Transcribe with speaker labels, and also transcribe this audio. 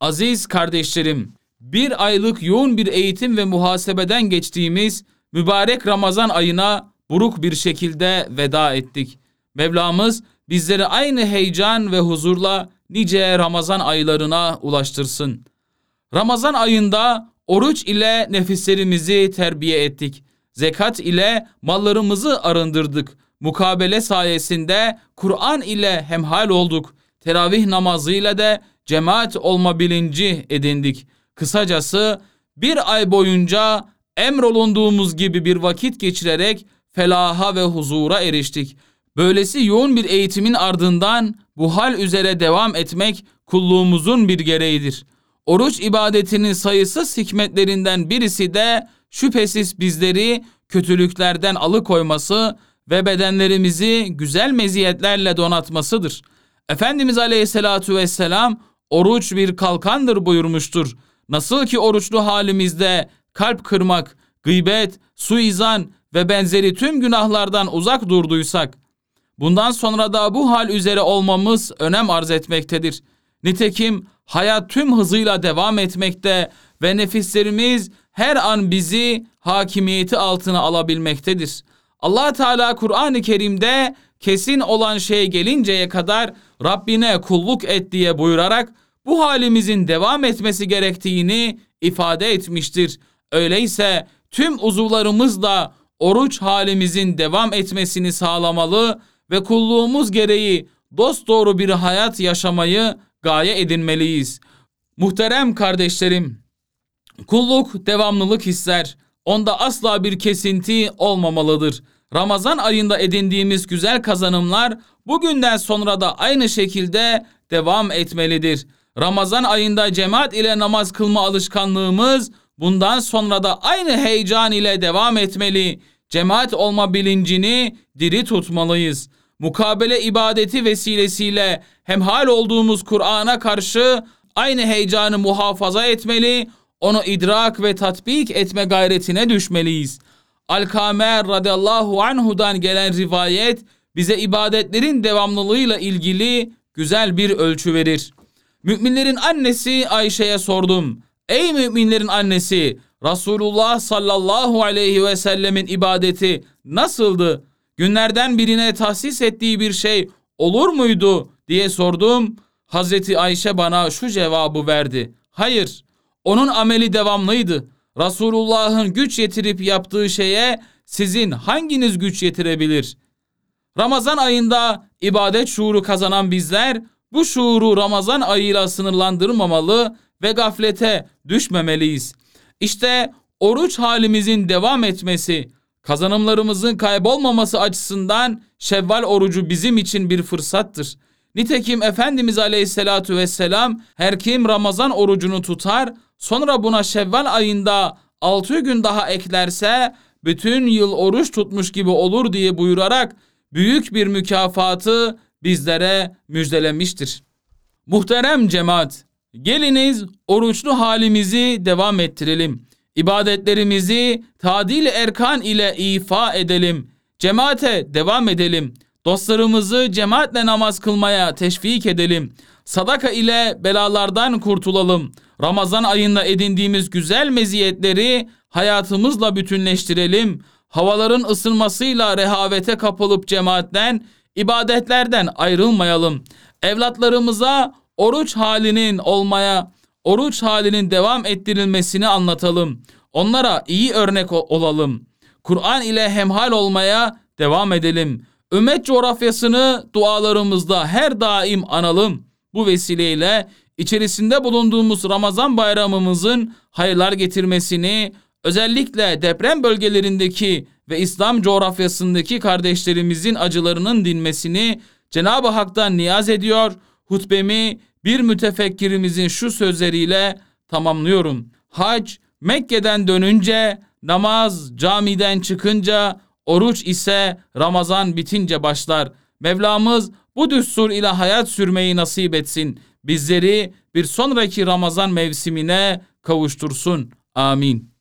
Speaker 1: Aziz kardeşlerim, bir aylık yoğun bir eğitim ve muhasebeden geçtiğimiz mübarek Ramazan ayına buruk bir şekilde veda ettik. Mevlamız bizleri aynı heyecan ve huzurla nice Ramazan aylarına ulaştırsın. Ramazan ayında oruç ile nefislerimizi terbiye ettik. Zekat ile mallarımızı arındırdık. Mukabele sayesinde Kur'an ile hemhal olduk. Teravih namazıyla de cemaat olma bilinci edindik. Kısacası bir ay boyunca emrolunduğumuz gibi bir vakit geçirerek felaha ve huzura eriştik. Böylesi yoğun bir eğitimin ardından bu hal üzere devam etmek kulluğumuzun bir gereğidir. Oruç ibadetinin sayısız hikmetlerinden birisi de şüphesiz bizleri kötülüklerden alıkoyması ve bedenlerimizi güzel meziyetlerle donatmasıdır. Efendimiz Aleyhisselatü Vesselam oruç bir kalkandır buyurmuştur. Nasıl ki oruçlu halimizde kalp kırmak, gıybet, suizan ve benzeri tüm günahlardan uzak durduysak, bundan sonra da bu hal üzere olmamız önem arz etmektedir. Nitekim hayat tüm hızıyla devam etmekte ve nefislerimiz her an bizi hakimiyeti altına alabilmektedir. Allah Teala Kur'an-ı Kerim'de kesin olan şey gelinceye kadar Rabbine kulluk et diye buyurarak bu halimizin devam etmesi gerektiğini ifade etmiştir. Öyleyse tüm uzuvlarımızla oruç halimizin devam etmesini sağlamalı ve kulluğumuz gereği dost doğru bir hayat yaşamayı gaye edinmeliyiz. Muhterem kardeşlerim, kulluk devamlılık ister. Onda asla bir kesinti olmamalıdır. Ramazan ayında edindiğimiz güzel kazanımlar bugünden sonra da aynı şekilde devam etmelidir. Ramazan ayında cemaat ile namaz kılma alışkanlığımız bundan sonra da aynı heyecan ile devam etmeli. Cemaat olma bilincini diri tutmalıyız. Mukabele ibadeti vesilesiyle hemhal olduğumuz Kur'an'a karşı aynı heyecanı muhafaza etmeli, onu idrak ve tatbik etme gayretine düşmeliyiz. Alkamer radıyallahu anhudan gelen rivayet bize ibadetlerin devamlılığıyla ilgili güzel bir ölçü verir. Müminlerin annesi Ayşe'ye sordum. Ey müminlerin annesi Resulullah sallallahu aleyhi ve sellemin ibadeti nasıldı? Günlerden birine tahsis ettiği bir şey olur muydu diye sordum. Hazreti Ayşe bana şu cevabı verdi. Hayır, onun ameli devamlıydı. Resulullah'ın güç yetirip yaptığı şeye sizin hanginiz güç yetirebilir? Ramazan ayında ibadet şuuru kazanan bizler bu şuuru Ramazan ayıyla sınırlandırmamalı ve gaflete düşmemeliyiz. İşte oruç halimizin devam etmesi, kazanımlarımızın kaybolmaması açısından Şevval orucu bizim için bir fırsattır. Nitekim Efendimiz Aleyhisselatü Vesselam her kim Ramazan orucunu tutar sonra buna Şevval ayında 6 gün daha eklerse bütün yıl oruç tutmuş gibi olur diye buyurarak büyük bir mükafatı bizlere müjdelemiştir. Muhterem cemaat, geliniz oruçlu halimizi devam ettirelim. İbadetlerimizi tadil erkan ile ifa edelim. Cemaate devam edelim. Dostlarımızı cemaatle namaz kılmaya teşvik edelim. Sadaka ile belalardan kurtulalım. Ramazan ayında edindiğimiz güzel meziyetleri hayatımızla bütünleştirelim. Havaların ısınmasıyla rehavete kapılıp cemaatten, ibadetlerden ayrılmayalım. Evlatlarımıza oruç halinin olmaya, oruç halinin devam ettirilmesini anlatalım. Onlara iyi örnek olalım. Kur'an ile hemhal olmaya devam edelim. Ümmet coğrafyasını dualarımızda her daim analım. Bu vesileyle içerisinde bulunduğumuz Ramazan bayramımızın hayırlar getirmesini, özellikle deprem bölgelerindeki ve İslam coğrafyasındaki kardeşlerimizin acılarının dinmesini Cenab-ı Hak'tan niyaz ediyor. Hutbemi bir mütefekkirimizin şu sözleriyle tamamlıyorum. Hac Mekke'den dönünce, namaz camiden çıkınca, oruç ise Ramazan bitince başlar. Mevlamız bu düstur ile hayat sürmeyi nasip etsin. Bizleri bir sonraki Ramazan mevsimine kavuştursun. Amin.